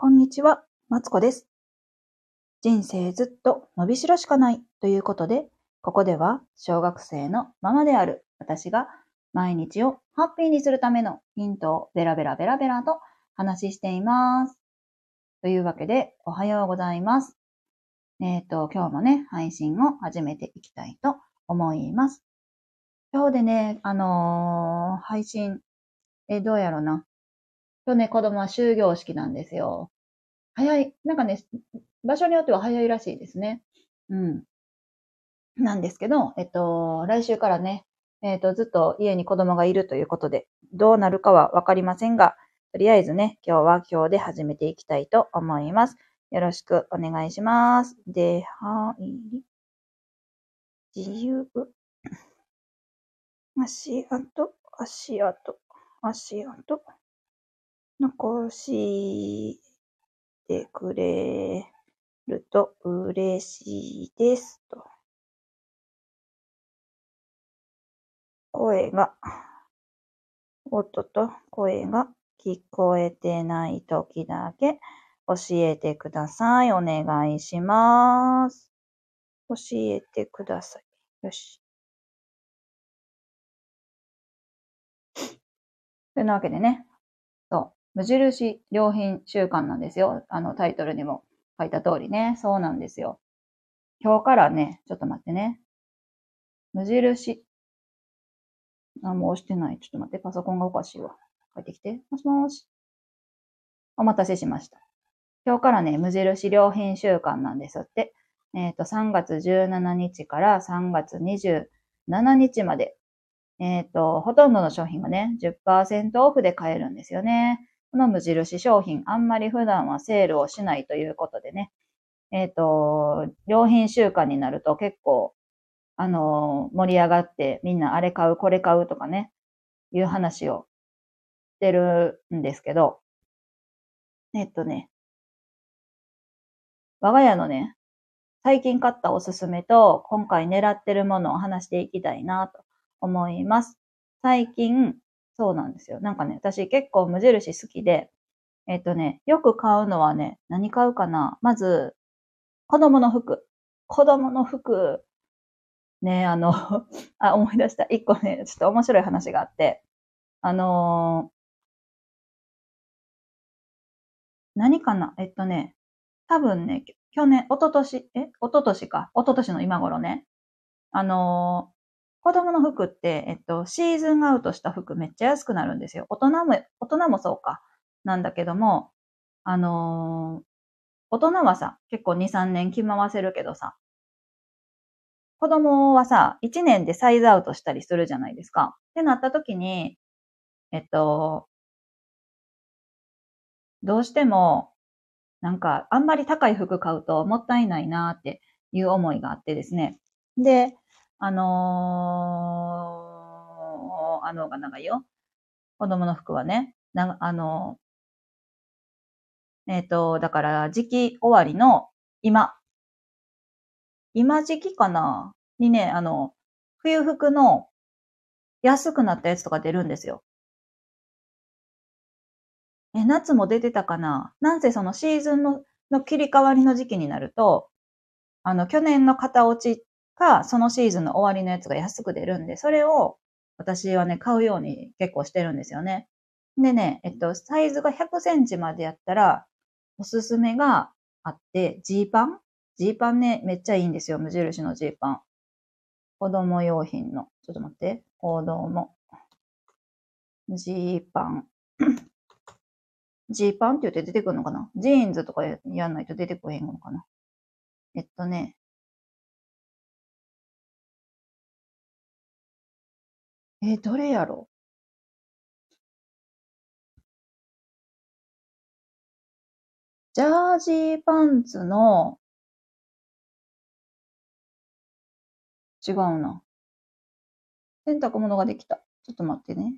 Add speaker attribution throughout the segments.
Speaker 1: こんにちは、マツコです。人生ずっと伸びしろしかないということで、ここでは小学生のママである私が毎日をハッピーにするためのヒントをベラベラベラベラと話しています。というわけで、おはようございます。えっ、と、今日もね、配信を始めていきたいと思います。今日でね、あのー配信、え、どうやろな。今日ね、子供は終業式なんですよ。早い、なんかね、場所によっては早いらしいですね。うん。なんですけど、えっと、来週からね、えっと、ずっと家に子供がいるということで、どうなるかはわかりませんが、とりあえずね、今日は今日で始めていきたいと思います。よろしくお願いします。で、はい。自由。足跡、足跡、足跡？残してくれると嬉しいです。と声が、音と声が聞こえてない時だけ教えてください。お願いします。教えてください。よし。というわけでね、無印良品週間なんですよ。あのタイトルにも書いた通りね。そうなんですよ。今日からね、ちょっと待ってね。無印。あ、もう押してない。ちょっと待って。パソコンがおかしいわ。帰ってきて。もしもし。お待たせしました。今日からね、無印良品週間なんですって。えっ、と、3月17日から3月27日まで。えっ、と、ほとんどの商品がね、10%オフで買えるんですよね。この無印商品、あんまり普段はセールをしないということでね。えっ、と、良品週間になると結構、あの、盛り上がってみんなあれ買う、これ買うとかね、いう話をしてるんですけど、えっとね、我が家のね、最近買ったおすすめと、今回狙ってるものを話していきたいなと思います。最近、そうなんですよ。なんかね、私結構無印好きで、えっとね、よく買うのはね、何買うかなまず、子供の服。子供の服。ね、あの、あ、思い出した。一個ね、ちょっと面白い話があって、あのー何かな？えっとね、多分ね、去年、一昨年、え？一昨年か。一昨年の今頃ね。あの子供の服って、えっと、シーズンアウトした服めっちゃ安くなるんですよ。大人も、大人もそうか。なんだけども、あのー大人はさ、結構2、3年着回せるけどさ、子供はさ、1年でサイズアウトしたりするじゃないですか。ってなった時に、えっと、どうしても、なんか、あんまり高い服買うともったいないなっていう思いがあってですね。で、あのーあのが長いよ。子供の服はね、なあのーえっ、と、だから時期終わりの今、今時期かなにね、あの、冬服の安くなったやつとか出るんですよ。え、夏も出てたかななんせそのシーズンのの切り替わりの時期になると、あの、去年の型落ちか、そのシーズンの終わりのやつが安く出るんで、それを私はね、買うように結構してるんですよね。でね、えっと、サイズが100センチまでやったら、おすすめがあって、ジーパン？ジーパンね、めっちゃいいんですよ、無印のジーパン。子供用品の。ちょっと待って。子供。ジーパン。ジーパンって言って出てくるのかな？ジーンズとかややんないと出てこへんのかな？えっとね。えどれやろ？ジャージーパンツの、違うな。洗濯物ができた。ちょっと待ってね。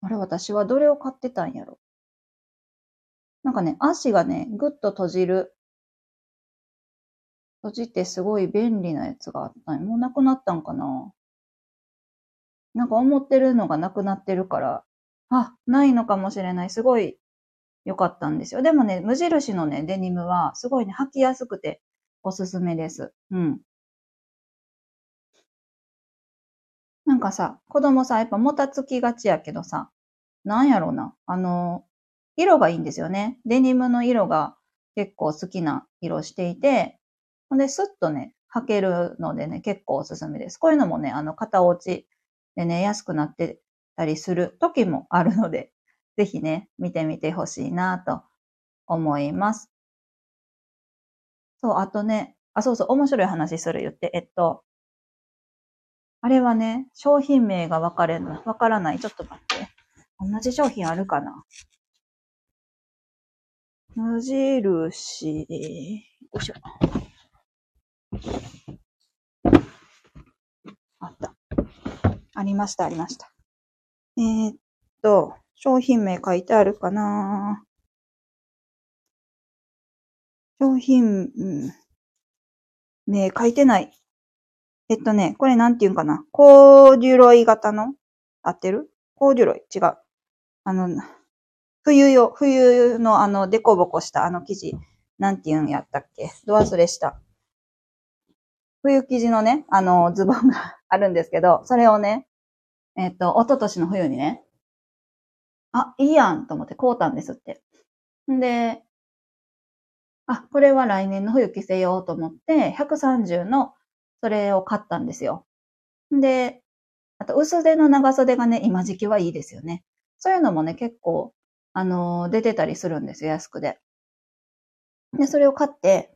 Speaker 1: あれ、私はどれを買ってたんやろ？なんかね、足がね、ぐっと閉じる。閉じてすごい便利なやつがあったもうなくなったんかな？なんか思ってるのがなくなってるから、あ、ないのかもしれない。すごい良かったんですよ。でもね、無印のね、デニムはすごいね、履きやすくておすすめです。うん。なんかさ、子供さ、やっぱもたつきがちやけどさ、なんやろうな。あの、色がいいんですよね。デニムの色が結構好きな色していて、ほんで、スッとね、履けるのでね、結構おすすめです。こういうのもね、あの、型落ちでね、安くなってたりする時もあるので、ぜひね、見てみてほしいなと思います。そう、あとね、あ、そうそう、面白い話する言って、えっと、あれはね、商品名がわかれわからない。ちょっと待って。同じ商品あるかな？無印、よいしょ。あった。ありました、ありました。えー、っと、商品名書いてあるかな？商品、名書いてない。えっとね、これなんて言うんかな？コーデュロイ型の？合ってる？コーデュロイ？違う。あの、冬よ、冬のあの、デコボコしたあの生地、なんて言うんやったっけ？ど忘れした。冬生地のね、あの、ズボンがあるんですけど、それをね、えっ、と、一昨年の冬にね、あ、いいやんと思って買うたんですって。んで、あ、これは来年の冬着せようと思って、130のそれを買ったんですよ。で、あと薄手の長袖がね、今時期はいいですよね。そういうのもね、結構、あの出てたりするんですよ、安くで。で、それを買って、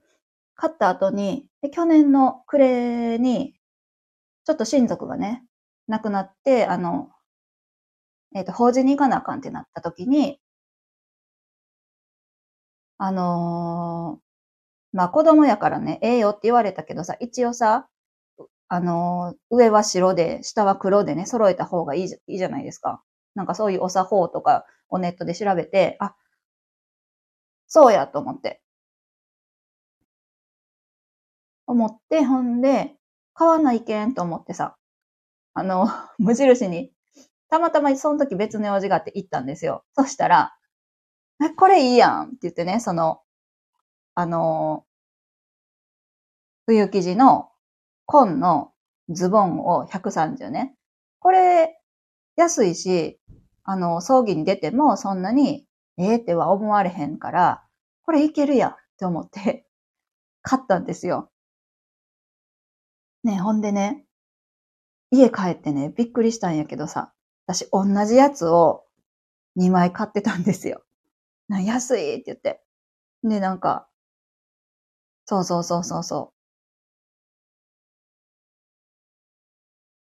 Speaker 1: 買った後に、で去年の暮れに、ちょっと親族がね、亡くなって、あの、えっ、ー、と、法事に行かなあかんってなった時に、あのー、まあ、子供やからね、ええよって言われたけどさ、一応さ、あのー、上は白で、下は黒でね、揃えた方がいいいいじゃないですか。なんかそういうお作法とかをネットで調べて、あ、そうやと思って。思って、ほんで、買わないけんと思ってさ、あの、無印に、たまたまその時別の用事があって行ったんですよ。そしたら、え、これいいやんって言ってね、その、あの、冬生地の紺のズボンを130ね。これ、安いし、あの、葬儀に出てもそんなに、ええー、っては思われへんから、これいけるやんって思って買ったんですよ。ね、ほんでね、家帰ってね、びっくりしたんやけどさ、私同じやつを2枚買ってたんですよ。な安いって言って。で、なんか、そうそうそうそうそ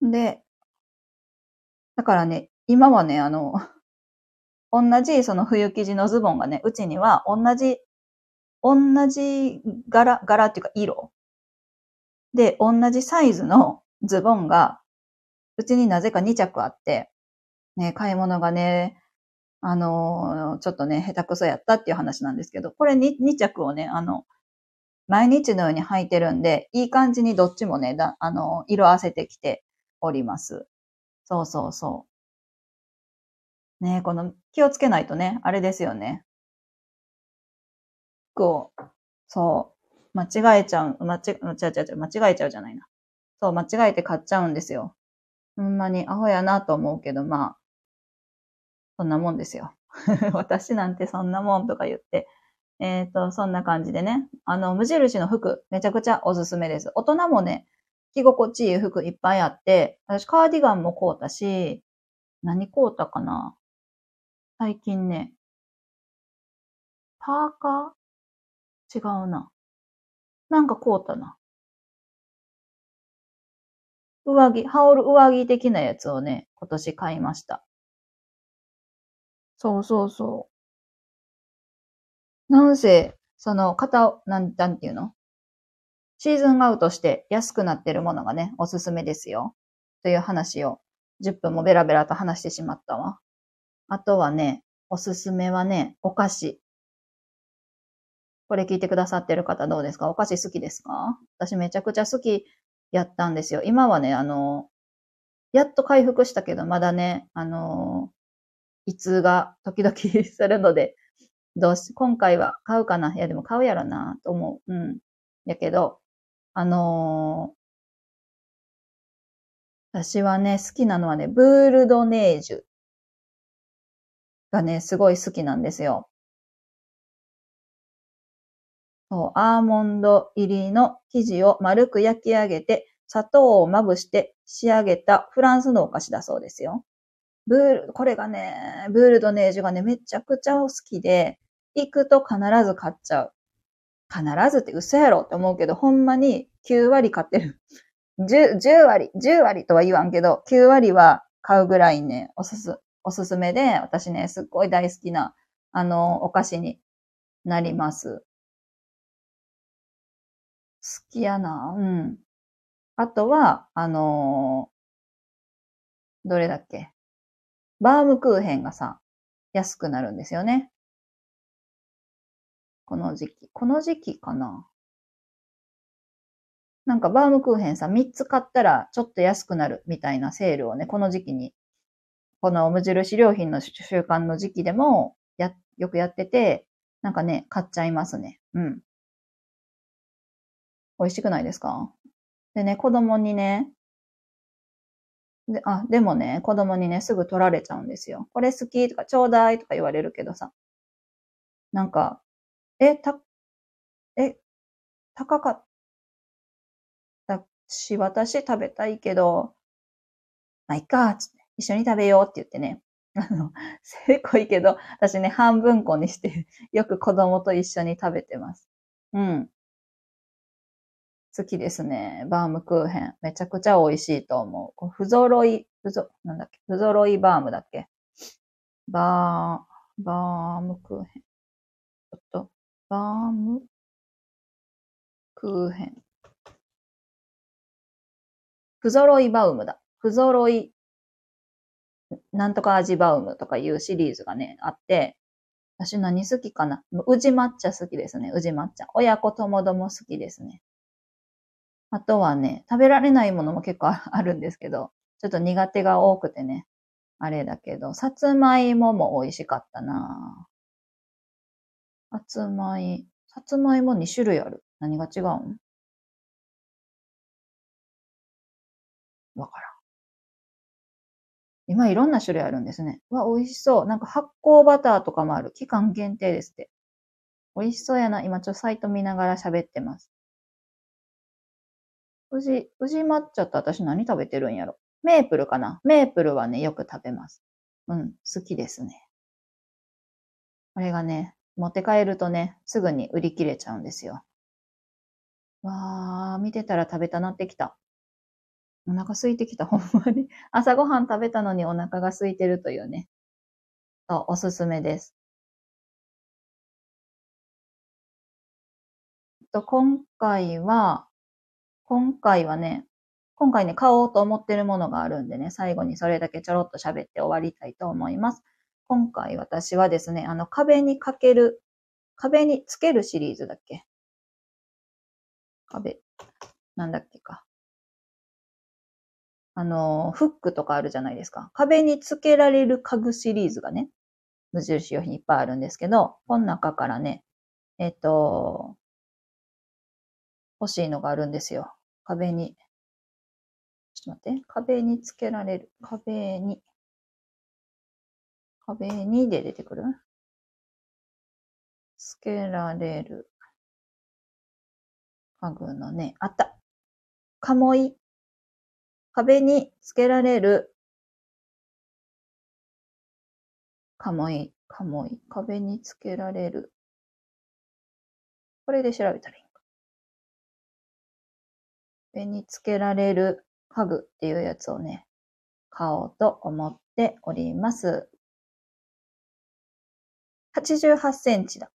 Speaker 1: う。で、だからね、今はね、あの、同じその冬生地のズボンがね、うちには同じ、同じ柄、柄っていうか色で、同じサイズのズボンが、うちになぜか2着あって、ね、買い物がね、あの、ちょっとね、下手くそやったっていう話なんですけど、これ 2, 2着をね、あの、毎日のように履いてるんで、いい感じにどっちもね、だあの、色あせてきております。そうそうそう。ねこの、気をつけないとね、あれですよね。こう、そう、間違えちゃう、間違、違う違う間違えちゃうじゃないな。そう、間違えて買っちゃうんですよ。ほんまにアホやなと思うけど、まあ、そんなもんですよ。私なんてそんなもんとか言って。えっ、ー、と、そんな感じでね。あの、無印の服、めちゃくちゃおすすめです。大人もね、着心地いい服いっぱいあって、私カーディガンも買うたし、何買うたかな最近ね、パーカー？違うな。なんか買うたな。上着、羽織る上着的なやつをね、今年買いました。そうそうそう。なんせ、その、型、なん、なんていうの？シーズンアウトして安くなってるものがね、おすすめですよ。という話を10分もベラベラと話してしまったわ。あとはね、おすすめはね、お菓子。これ聞いてくださってる方どうですか？お菓子好きですか？私めちゃくちゃ好きやったんですよ。今はね、あの、やっと回復したけど、まだね、あの、胃痛が時々するので、どうし、今回は買うかな？いや、でも買うやろな、と思う。うん。やけど、あのー、私はね、好きなのはね、ブールドネージュがね、すごい好きなんですよ。アーモンド入りの生地を丸く焼き上げて、砂糖をまぶして仕上げたフランスのお菓子だそうですよ。ブール、これがね、ブールドネージュがね、めちゃくちゃ好きで、行くと必ず買っちゃう。必ずって嘘やろって思うけど、ほんまに9割買ってる。10, 10割、10割とは言わんけど、9割は買うぐらいね、おすす、おすすめで、私ね、すっごい大好きな、あの、お菓子になります。好きやな。うん。あとは、あのー、どれだっけ？バームクーヘンがさ、安くなるんですよね。この時期。この時期かななんかバームクーヘンさ、3つ買ったらちょっと安くなるみたいなセールをね、この時期に、この無印良品の習慣の時期でも、や、よくやってて、なんかね、買っちゃいますね。うん。美味しくないですか？でね、子供にね、で、あ、でもね、子供にね、すぐ取られちゃうんですよ。これ好きとか、ちょうだいとか言われるけどさ。なんか、え、た、え、高かったし、私食べたいけど、まあ、いっか、つって、一緒に食べようって言ってね。あの、せこいけど、私ね、半分こにして、よく子供と一緒に食べてます。うん。好きですね。バームクーヘン。めちゃくちゃ美味しいと思う。不揃い、不ぞ、なんだっけ？不揃いバームだっけ？バー、バームクーヘン。ちょっと、バームクーヘン。不揃いバウムだ。不揃い、なんとか味バウムとかいうシリーズがね、あって、私何好きかな？宇治抹茶好きですね。宇治抹茶。親子ともども好きですね。あとはね、食べられないものも結構 あるんですけど、ちょっと苦手が多くてね、あれだけど、さつまいもも美味しかったなさつまい、さつまいも2種類ある。何が違うん？わからん。今いろんな種類あるんですね。わ、美味しそう。なんか発酵バターとかもある。期間限定ですって。美味しそうやな。今ちょっとサイト見ながら喋ってます。宇治、宇治抹茶って私何食べてるんやろ？メープルかな？メープルはね、よく食べます。うん、好きですね。これがね、持って帰るとね、すぐに売り切れちゃうんですよ。わー、見てたら食べたなってきた。お腹空いてきた、ほんまに。朝ごはん食べたのにお腹が空いてるというね。そう、おすすめです。と今回は、今回はね、今回ね、買おうと思ってるものがあるんでね、最後にそれだけちょろっと喋って終わりたいと思います。今回私はですね、あの壁にかける、壁につけるシリーズだっけ？壁、なんだっけか。あの、フックとかあるじゃないですか。壁につけられる家具シリーズがね、無印用品いっぱいあるんですけど、この中からね、えっと、欲しいのがあるんですよ。壁に。ちょっと待って。壁につけられる。壁に。壁にで出てくる？つけられる。家具のね、あった。鴨居。壁につけられる。鴨居。鴨居。壁につけられる。これで調べたらいい。壁につけられる家具っていうやつをね、買おうと思っております。88センチだ。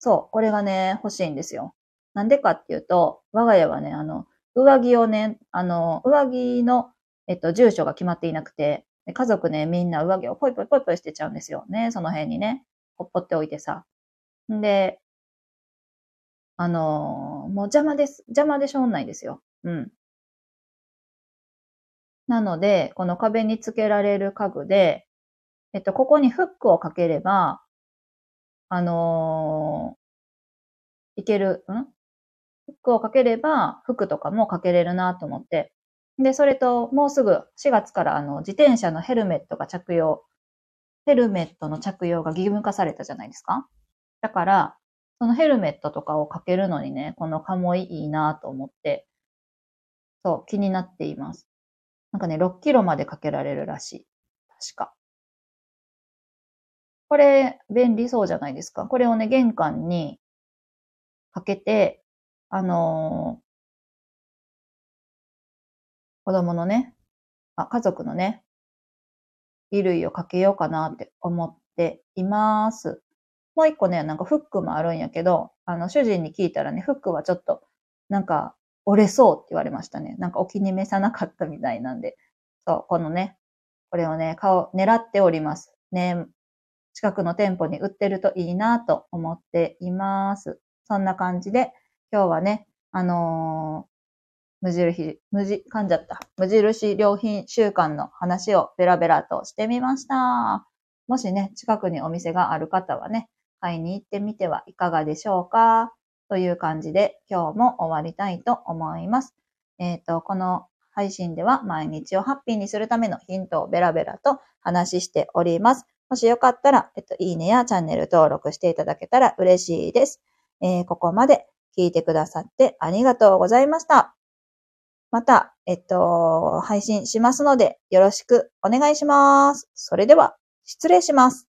Speaker 1: そう、これがね、欲しいんですよ。なんでかっていうと、我が家はね、あの、上着をね、あの、上着の、えっと、住所が決まっていなくて、家族ね、みんな上着をポイポイポイポイ捨てちゃうんですよね。その辺にね、ほっぽっておいてさ。んで、あのもう邪魔です。邪魔でしょうないですよ。うん。なので、この壁につけられる家具で、えっと、ここにフックをかければ、あのー、いける、ん？服をかければ、服とかもかけれるなと思って。で、それと、もうすぐ4月からあの、自転車のヘルメットが着用、ヘルメットの着用が義務化されたじゃないですか？だから、そのヘルメットとかをかけるのにね、このカモイいいなと思って、そう、気になっています。なんかね、6キロまでかけられるらしい。確か。これ、便利そうじゃないですか。これをね、玄関にかけて、あのー、子供のね、あ、家族のね、衣類をかけようかなって思っています。もう一個ね、なんかフックもあるんやけど、あの、主人に聞いたらね、フックはちょっと、なんか、折れそうって言われましたね。なんかお気に召さなかったみたいなんで。そう、このね、これをね、顔、狙っております。ね、近くの店舗に売ってるといいなと思っています。そんな感じで、今日はね、あのー、無印、無地、噛んじゃった。無印良品週間の話をベラベラとしてみました。もしね、近くにお店がある方はね、買いに行ってみてはいかがでしょうかという感じで今日も終わりたいと思います。えっ、ー、と、この配信では毎日をハッピーにするためのヒントをベラベラと話しております。もしよかったら、えっと、いいねやチャンネル登録していただけたら嬉しいです。えー、ここまで聞いてくださってありがとうございました。また、えっと、配信しますのでよろしくお願いします。それでは、失礼します。